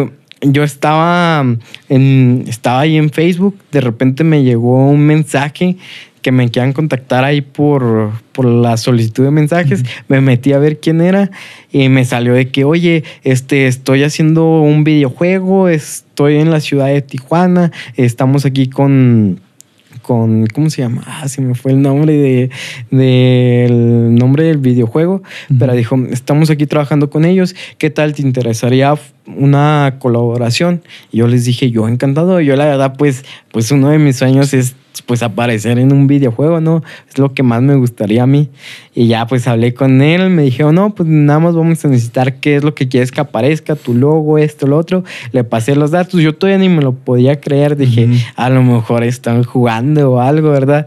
yo estaba, en, estaba ahí en Facebook, de repente me llegó un mensaje que me quieran contactar ahí por, por la solicitud de mensajes, me metí a ver quién era y me salió de que, oye, este, estoy haciendo un videojuego, estoy en la ciudad de Tijuana, estamos aquí con con, ¿cómo se llama? Ah, se me fue el nombre de, del nombre del videojuego, pero dijo, estamos aquí trabajando con ellos, ¿qué tal te interesaría una colaboración? Y yo les dije, yo encantado, yo la verdad, pues, pues uno de mis sueños es pues aparecer en un videojuego, ¿no? Es lo que más me gustaría a mí. Y ya pues hablé con él, me dijeron, no, pues nada más vamos a necesitar qué es lo que quieres que aparezca, tu logo, esto, lo otro. Le pasé los datos, yo todavía ni me lo podía creer, dije, a lo mejor están jugando o algo, ¿verdad?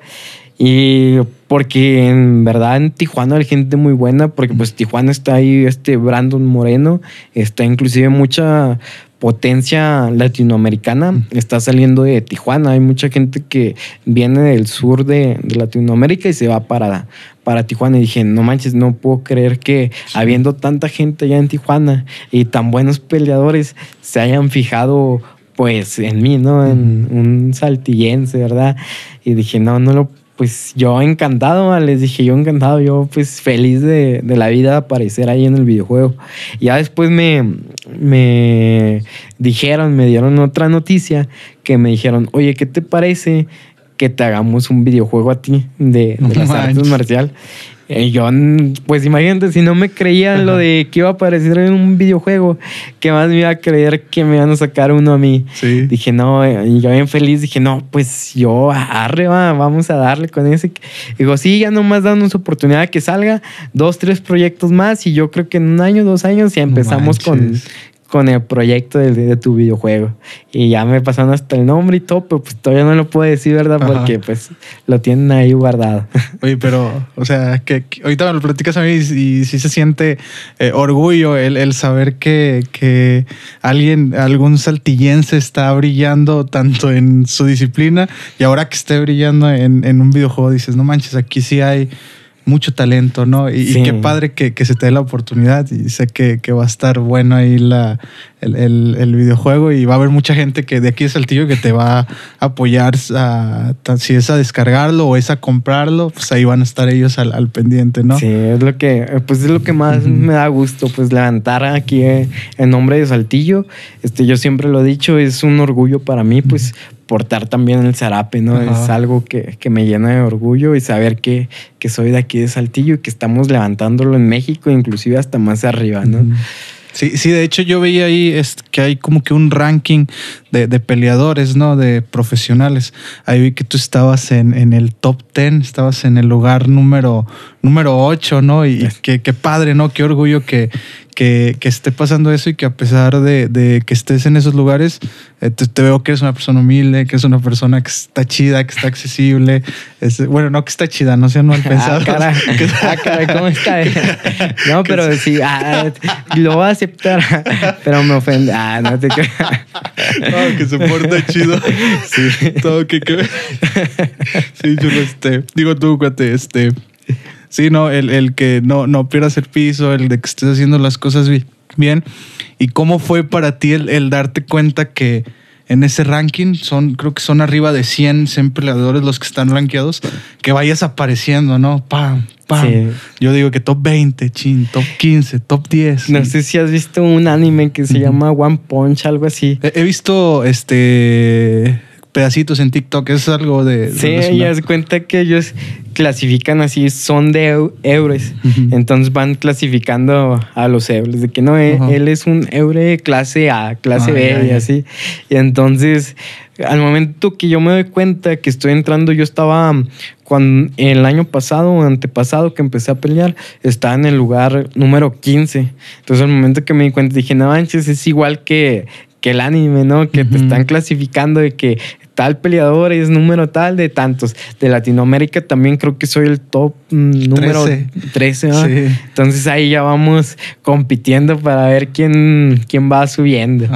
Y porque en verdad en Tijuana hay gente muy buena, porque pues Tijuana está ahí, este Brandon Moreno, está inclusive mucha potencia latinoamericana está saliendo de Tijuana. Hay mucha gente que viene del sur de, Latinoamérica y se va para, para Tijuana. Y dije, no manches, no puedo creer que habiendo tanta gente allá en Tijuana y tan buenos peleadores se hayan fijado pues en mí, ¿no? En un saltillense, ¿verdad? Y dije, no, no lo pues yo encantado, les dije yo encantado, yo pues feliz de, la vida aparecer ahí en el videojuego. Ya después me, me dijeron, me dieron otra noticia que me dijeron, oye, ¿qué te parece que te hagamos un videojuego a ti de, de las artes marcial? Y yo, pues imagínate, si no me creía lo de que iba a aparecer en un videojuego, ¿qué más me iba a creer que me iban a sacar uno a mí? Dije, no, y yo bien feliz, dije, no, pues yo, arre, vamos a darle con ese. Digo, sí, ya nomás danos oportunidad que salga dos, tres proyectos más y yo creo que en un año, dos años ya empezamos con con el proyecto de, tu videojuego. Y ya me pasaron hasta el nombre y todo, pero pues todavía no lo puedo decir, ¿verdad? Porque pues lo tienen ahí guardado. *laughs* Oye, pero, o sea, que, ahorita me lo platicas a mí y, si sí se siente eh, orgullo el, saber que, que, alguien, algún saltillense está brillando tanto en su disciplina y ahora que esté brillando en, en un videojuego, dices, no manches, aquí sí hay mucho talento, ¿no? Y, qué padre que, se te dé la oportunidad y sé que, va a estar bueno ahí la, el, videojuego y va a haber mucha gente que de aquí de Saltillo que te va a apoyar, si es a descargarlo o es a comprarlo, pues ahí van a estar ellos al, pendiente, ¿no? Sí, es lo que, pues es lo que más me da gusto, pues levantar aquí en nombre de Saltillo. Este, yo siempre lo he dicho, es un orgullo para mí, pues portar también el zarape, ¿no? Es algo que, me llena de orgullo y saber que, que, soy de aquí de Saltillo y que estamos levantándolo en México, inclusive hasta más arriba, ¿no? Sí, sí, de hecho yo veía ahí que hay como que un ranking de, peleadores, ¿no? De profesionales. Ahí vi que tú estabas en, el top 10, estabas en el lugar número, número 8, ¿no? Y qué, padre, ¿no? Qué orgullo que, que, esté pasando eso y que a pesar de, que estés en esos lugares, eh, te, veo que eres una persona humilde, que es una persona que está chida, que está accesible. bueno, no que está chida, no sean mal *laughs* ah, pensados. *laughs* Ah, cara, ¿cómo está? *laughs* No, pero sí, ah, lo voy a aceptar, pero me ofende. Ah, no te No, que se porta chido. Sí. Todo que, que... Sí, yo este. Digo tú, cuate, este. Sí, no, el, que no, no pierdas el piso, el de que estés haciendo las cosas bien. ¿Y cómo fue para ti el, darte cuenta que en ese ranking son, creo que son arriba de 100 empleadores los que están rankeados, que vayas apareciendo, ¿no? Pam, pam. Yo digo que top 20, chin, top 15, top 10. No sé si has visto un anime que se llama One Punch, algo así. he visto este pedacitos en TikTok, es algo de... Sí, ella se cuenta que ellos clasifican así, son de euros, entonces van clasificando a los euros, de que no, eh, él, es un euro clase A, clase B y así. Y entonces, al momento que yo me doy cuenta que estoy entrando, yo estaba, cuando el año pasado antepasado que empecé a pelear, estaba en el lugar número 15. Entonces, al momento que me di cuenta, dije, no manches, es igual que, que el anime, ¿no? Que te están clasificando de que tal peleador es número tal de tantos. De Latinoamérica también creo que soy el top mm, número 13. Entonces ahí ya vamos compitiendo para ver quién, quién va subiendo.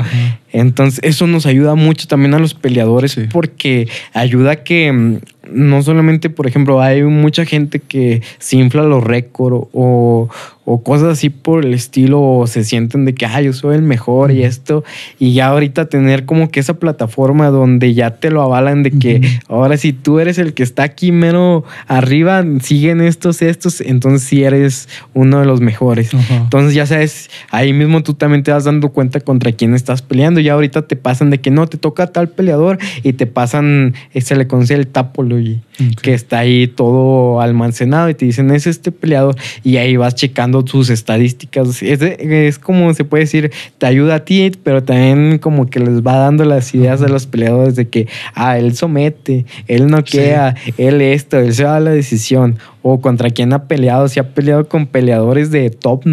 Entonces eso nos ayuda mucho también a los peleadores porque ayuda a que mm, no solamente, por ejemplo, hay mucha gente que se infla los récords o, o cosas así por el estilo, o se sienten de que, ah, yo soy el mejor y esto, y ya ahorita tener como que esa plataforma donde ya te lo avalan de que ahora si tú eres el que está aquí menos arriba, siguen estos, estos, entonces sí eres uno de los mejores. Entonces ya sabes, ahí mismo tú también te vas dando cuenta contra quién estás peleando, ya ahorita te pasan de que no, te toca tal peleador y te pasan, se le conoce el Tapology, que está ahí todo almacenado y te dicen, es este peleador, y ahí vas checando sus estadísticas. Es, como se puede decir, te ayuda a ti, pero también como que les va dando las ideas a los peleadores de que, ah, él somete, él no queda, él esto, él se da la decisión. O contra quién ha peleado, si ha peleado con peleadores de top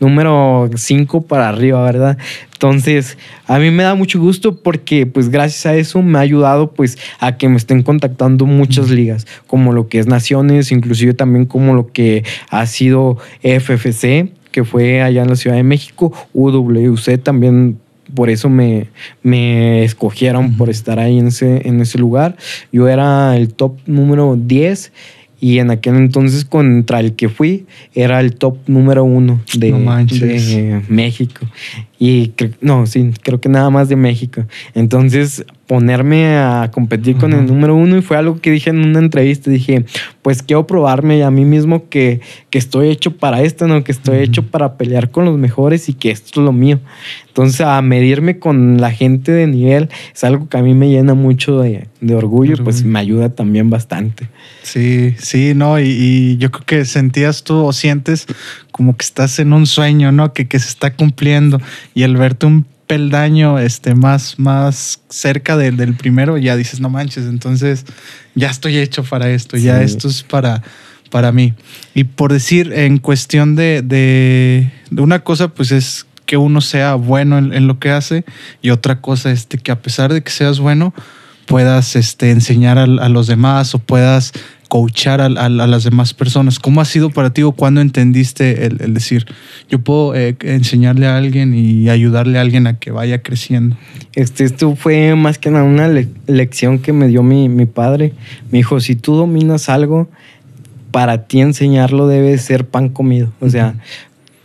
número 5 para arriba, ¿verdad? Entonces, a mí me da mucho gusto porque pues gracias a eso me ha ayudado pues a que me estén contactando muchas ligas, como lo que es Naciones, inclusive también como lo que ha sido FFC, que fue allá en la Ciudad de México, UWC también por eso me, me escogieron por estar ahí en ese, en ese lugar. Yo era el top número 10 y en aquel entonces contra el que fui era el top número uno de, de México. Y no, sí, creo que nada más de México. Entonces, ponerme a competir con el número uno y fue algo que dije en una entrevista. Dije, pues quiero probarme a mí mismo que, que estoy hecho para esto, ¿no? Que estoy hecho para pelear con los mejores y que esto es lo mío. Entonces, a medirme con la gente de nivel es algo que a mí me llena mucho de, de orgullo, pues me ayuda también bastante. Sí, sí, no, y, y, yo creo que sentías tú o sientes como que estás en un sueño, ¿no? Que, que se está cumpliendo y el verte un peldaño este, más, más cerca del primero, ya dices, no manches, entonces ya estoy hecho para esto, ya esto es para, para mí. Y por decir, en cuestión de, de, una cosa, pues es que uno sea bueno en, lo que hace y otra cosa este que a pesar de que seas bueno puedas este, enseñar a, los demás o puedas coachar a, las demás personas. ¿Cómo ha sido para ti o cuándo entendiste el, decir, yo puedo eh, enseñarle a alguien y ayudarle a alguien a que vaya creciendo? Este, esto fue más que nada una lección que me dio mi, mi padre. Me dijo, si tú dominas algo, para ti enseñarlo debe ser pan comido. O sea,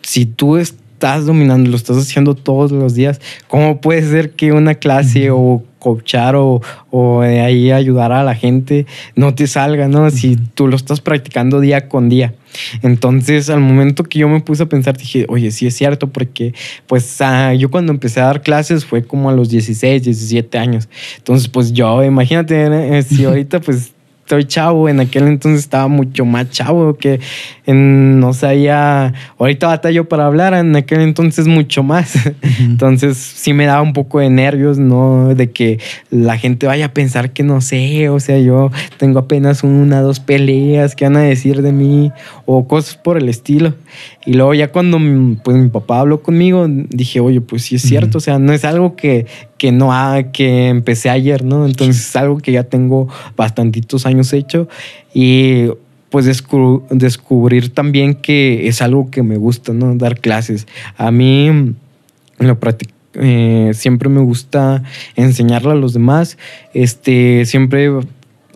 si tú estás dominando, lo estás haciendo todos los días, ¿cómo puede ser que una clase o coachar o, o de ahí ayudar a la gente no te salga, ¿no? Si tú lo estás practicando día con día. Entonces, al momento que yo me puse a pensar, dije, oye, sí es cierto, porque pues ah, yo cuando empecé a dar clases fue como a los 16, 17 años. Entonces, pues yo, imagínate, eh, si *laughs* ahorita pues estoy chavo, en aquel entonces estaba mucho más chavo, que no sabía, ahorita batallo para hablar, en aquel entonces mucho más. Entonces sí me daba un poco de nervios, ¿no? De que la gente vaya a pensar que no sé, o sea, yo tengo apenas una, dos peleas, ¿qué van a decir de mí? O cosas por el estilo. Y luego ya cuando pues, mi papá habló conmigo, dije, oye, pues sí es cierto, o sea, no es algo que, que no ha, que empecé ayer, ¿no? Entonces es algo que ya tengo bastantitos años hecho y pues descubrir también que es algo que me gusta, ¿no? Dar clases. A mí lo eh, siempre me gusta enseñarle a los demás. Este, siempre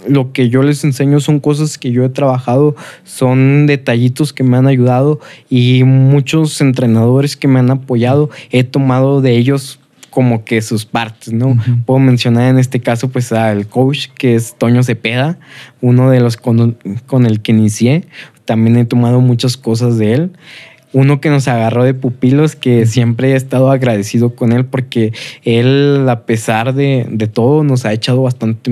lo que yo les enseño son cosas que yo he trabajado, son detallitos que me han ayudado y muchos entrenadores que me han apoyado, he tomado de ellos como que sus partes, ¿no? Puedo mencionar en este caso pues al coach que es Toño Cepeda, uno de los con, con el que inicié, también he tomado muchas cosas de él. Uno que nos agarró de pupilos, que siempre he estado agradecido con él porque él, a pesar de, de, todo, nos ha echado bastante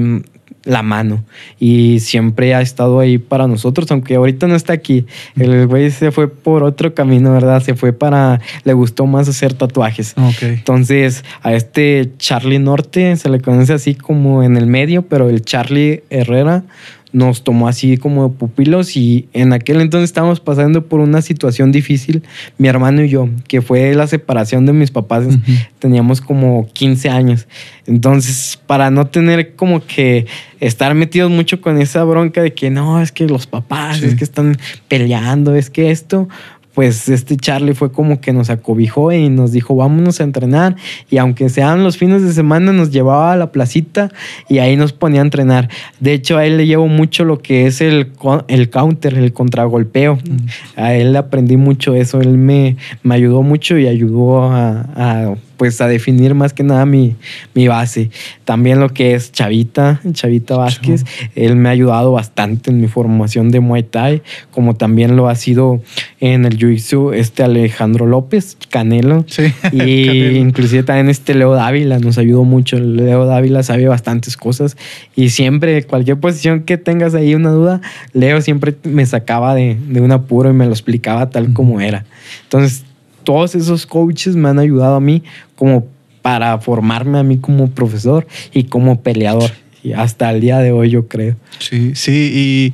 la mano y siempre ha estado ahí para nosotros, aunque ahorita no está aquí. El güey se fue por otro camino, ¿verdad? Se fue para, le gustó más hacer tatuajes. Entonces, a este Charlie Norte se le conoce así como en el medio, pero el Charlie Herrera nos tomó así como pupilos y en aquel entonces estábamos pasando por una situación difícil, mi hermano y yo, que fue la separación de mis papás, teníamos como 15 años. Entonces, para no tener como que estar metidos mucho con esa bronca de que no, es que los papás, es que están peleando, es que esto, pues este Charlie fue como que nos acobijó y nos dijo, vámonos a entrenar. Y aunque sean los fines de semana, nos llevaba a la placita y ahí nos ponía a entrenar. De hecho, a él le llevo mucho lo que es el, el counter, el contragolpeo. Mm. A él aprendí mucho eso. Él me, me ayudó mucho y ayudó a pues a definir más que nada mi, base. También lo que es Chavita, Chavita Vázquez, él me ha ayudado bastante en mi formación de Muay Thai, como también lo ha sido en el Jiu-Jitsu este Alejandro López, Canelo. Sí, *laughs* y inclusive también este Leo Dávila nos ayudó mucho. Leo Dávila sabe bastantes cosas y siempre, cualquier posición que tengas ahí una duda, Leo siempre me sacaba de, de un apuro y me lo explicaba tal como era. Entonces, todos esos coaches me han ayudado a mí como para formarme a mí como profesor y como peleador. Y hasta el día de hoy yo creo. Sí, sí, y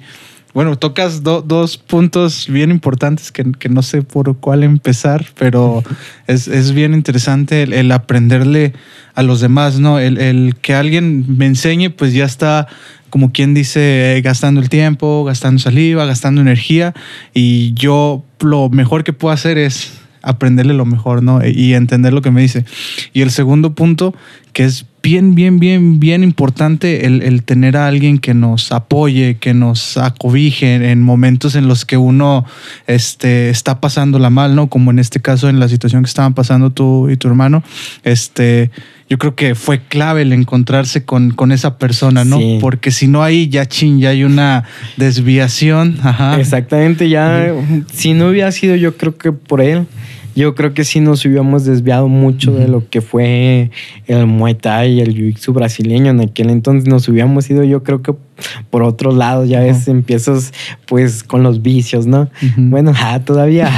bueno, tocas dos puntos bien importantes que, no sé por cuál empezar, pero *laughs* es, bien interesante el, aprenderle a los demás, ¿no? El, el, que alguien me enseñe, pues ya está, como quien dice, gastando el tiempo, gastando saliva, gastando energía, y yo lo mejor que puedo hacer es aprenderle lo mejor, ¿no? Y entender lo que me dice. Y el segundo punto, que es bien, bien, bien, bien importante el, tener a alguien que nos apoye, que nos acobije en momentos en los que uno este, está pasándola mal, ¿no? Como en este caso, en la situación que estaban pasando tú y tu hermano. Este, yo creo que fue clave el encontrarse con, con esa persona, ¿no? Porque si no ahí ya chin, ya hay una desviación. Exactamente, ya si no hubiera sido yo creo que por él, yo creo que sí nos hubiéramos desviado mucho de lo que fue el Muay Thai y el Jiu-Jitsu brasileño en aquel entonces. Nos hubiéramos ido, yo creo que por otro lado, ya ves, empiezas pues con los vicios, ¿no? Bueno, *laughs* ah, todavía.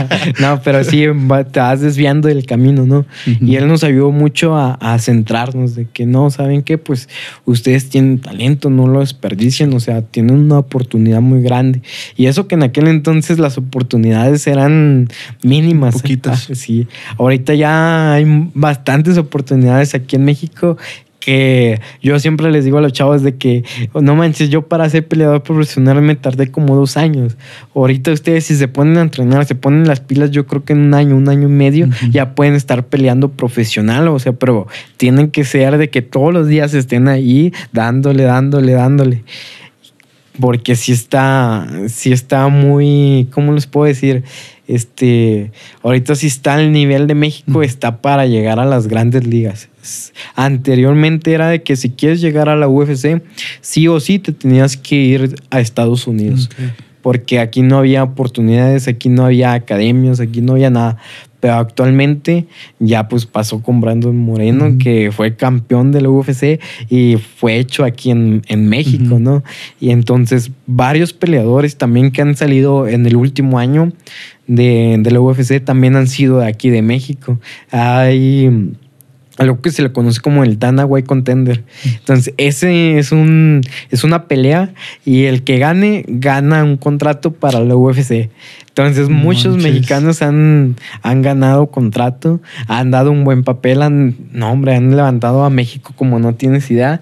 *laughs* no, pero sí te vas desviando del camino, ¿no? Y él nos ayudó mucho a, a, centrarnos de que no, ¿saben qué? Pues ustedes tienen talento, no lo desperdicien, o sea, tienen una oportunidad muy grande. Y eso que en aquel entonces las oportunidades eran mínimas. Poquitas. Ah, sí. Ahorita ya hay bastantes oportunidades aquí en México que yo siempre les digo a los chavos de que no manches, yo para ser peleador profesional me tardé como dos años. Ahorita ustedes si se ponen a entrenar, se ponen las pilas, yo creo que en un año, un año y medio ya pueden estar peleando profesional, o sea, pero tienen que ser de que todos los días estén ahí dándole, dándole, dándole. Porque si está, si está muy, ¿cómo les puedo decir? Este, ahorita sí está el nivel de México, está para llegar a las grandes ligas. Anteriormente era de que si quieres llegar a la UFC, sí o sí te tenías que ir a Estados Unidos. Porque aquí no había oportunidades, aquí no había academias, aquí no había nada. Pero actualmente ya pues pasó con Brandon Moreno, que fue campeón de la UFC y fue hecho aquí en, México, ¿no? Y entonces varios peleadores también que han salido en el último año de, de la UFC también han sido de aquí de México. Hay algo que se le conoce como el Dana White Contender. Entonces, ese es un es una pelea y el que gane gana un contrato para la UFC. Entonces, muchos mexicanos han, han ganado contrato, han dado un buen papel, han, no, hombre, han levantado a México como no tienes idea.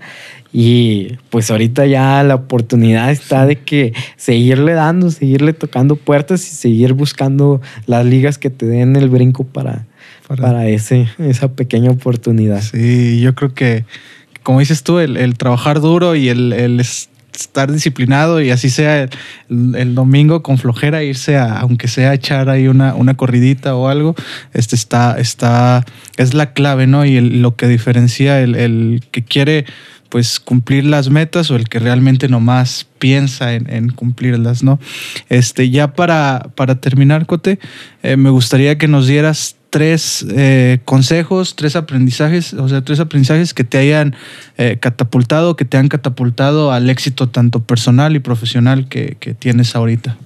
Y pues ahorita ya la oportunidad está de que seguirle dando, seguirle tocando puertas y seguir buscando las ligas que te den el brinco para, para, ese, esa pequeña oportunidad. Sí, yo creo que, como dices tú, el, trabajar duro y el, estar disciplinado y así sea el, domingo con flojera irse a, aunque sea echar ahí una, una corridita o algo, este está, está, es la clave, ¿no? Y lo que diferencia el, que quiere pues cumplir las metas o el que realmente nomás piensa en, cumplirlas, ¿no? Este, ya para, para terminar, Cote, eh, me gustaría que nos dieras tres eh, consejos, tres aprendizajes, o sea, tres aprendizajes que te hayan eh, catapultado, que te han catapultado al éxito tanto personal y profesional que, tienes ahorita.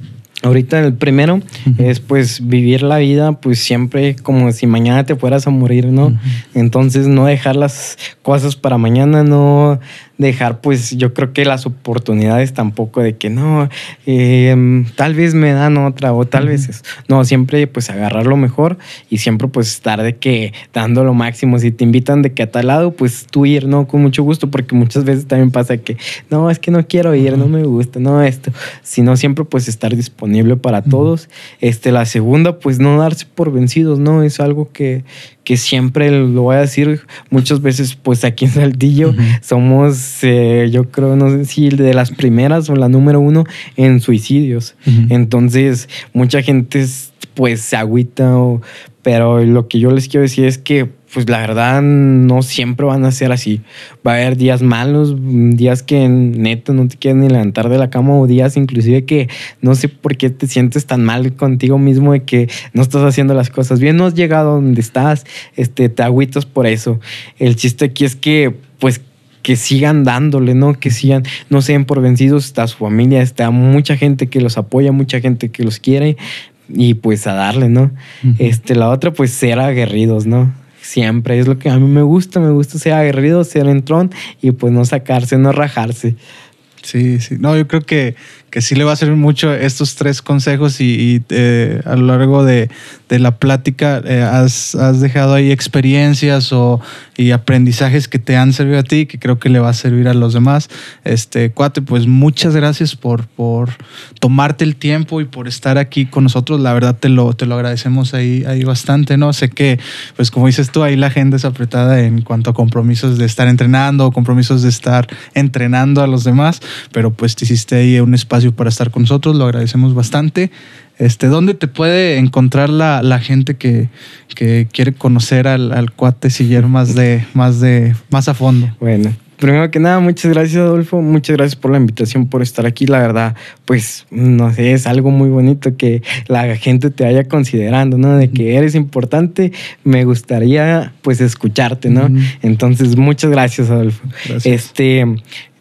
Ahorita el primero es pues vivir la vida pues siempre como si mañana te fueras a morir, ¿no? Entonces no dejar las cosas para mañana, no dejar, pues yo creo que las oportunidades tampoco de que no, em, tal vez me dan otra o tal vez es, no, siempre pues agarrar lo mejor y siempre pues estar de que dando lo máximo. Si te invitan de que a tal lado, pues tú ir, ¿no? Con mucho gusto, porque muchas veces también pasa que no, es que no quiero ir, no me gusta, no esto, sino siempre pues estar disponible para todos. Este, la segunda, pues no darse por vencidos, ¿no? Es algo que, que siempre lo voy a decir muchas veces, pues aquí en Saltillo somos, eh, yo creo, no sé si de las primeras o la número uno en suicidios. Entonces, mucha gente pues se agüita, pero lo que yo les quiero decir es que pues la verdad no siempre van a ser así. Va a haber días malos, días que neta no te quieren ni levantar de la cama o días inclusive que no sé por qué te sientes tan mal contigo mismo de que no estás haciendo las cosas bien, no has llegado donde estás, este, te agüitas por eso. El chiste aquí es que pues que sigan dándole, ¿no? Que sigan, no sean por vencidos, está su familia, está mucha gente que los apoya, mucha gente que los quiere y pues a darle, ¿no? Este, la otra pues ser aguerridos, ¿no? Siempre es lo que a mí me gusta, me gusta ser aguerrido, ser entrón y pues no sacarse, no rajarse. Sí, sí. No, yo creo que, que sí le va a servir mucho estos tres consejos y, eh, a lo largo de, la plática eh, has, dejado ahí experiencias o, y aprendizajes que te han servido a ti que creo que le va a servir a los demás. Este, cuate, pues muchas gracias por, por tomarte el tiempo y por estar aquí con nosotros. La verdad te lo, te lo agradecemos ahí, ahí bastante, ¿no? Sé que, pues como dices tú, ahí la agenda es apretada en cuanto a compromisos de estar entrenando, compromisos de estar entrenando a los demás, pero pues te hiciste ahí un espacio para estar con nosotros, lo agradecemos bastante. Este, ¿Dónde te puede encontrar la, la gente que, que, quiere conocer al, al cuate Siller más de, más de, más a fondo? Bueno, primero que nada, muchas gracias, Adolfo. Muchas gracias por la invitación, por estar aquí. La verdad, pues, no sé, es algo muy bonito que la gente te vaya considerando, ¿no? De que eres importante. Me gustaría, pues, escucharte, ¿no? Entonces, muchas gracias, Adolfo. Este,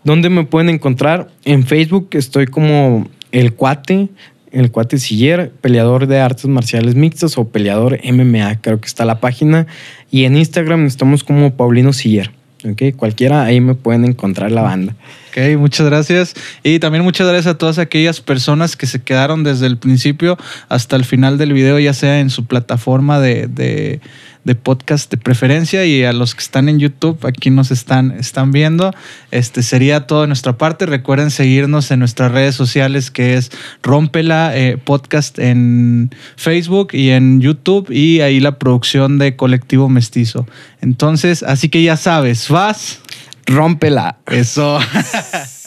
¿Dónde me pueden encontrar? En Facebook estoy como El Cuate, El Cuate Siller, peleador de artes marciales mixtas o peleador MMA, creo que está la página. Y en Instagram estamos como Paulino Siller. ¿ok? Cualquiera, ahí me pueden encontrar la banda. Ok, muchas gracias. Y también muchas gracias a todas aquellas personas que se quedaron desde el principio hasta el final del video, ya sea en su plataforma de, de podcast de preferencia y a los que están en YouTube, aquí nos están, están viendo. Este sería todo de nuestra parte. Recuerden seguirnos en nuestras redes sociales que es Rómpela eh, Podcast en Facebook y en YouTube y ahí la producción de Colectivo Mestizo. Entonces, así que ya sabes, vas. Rómpela. Eso. *laughs*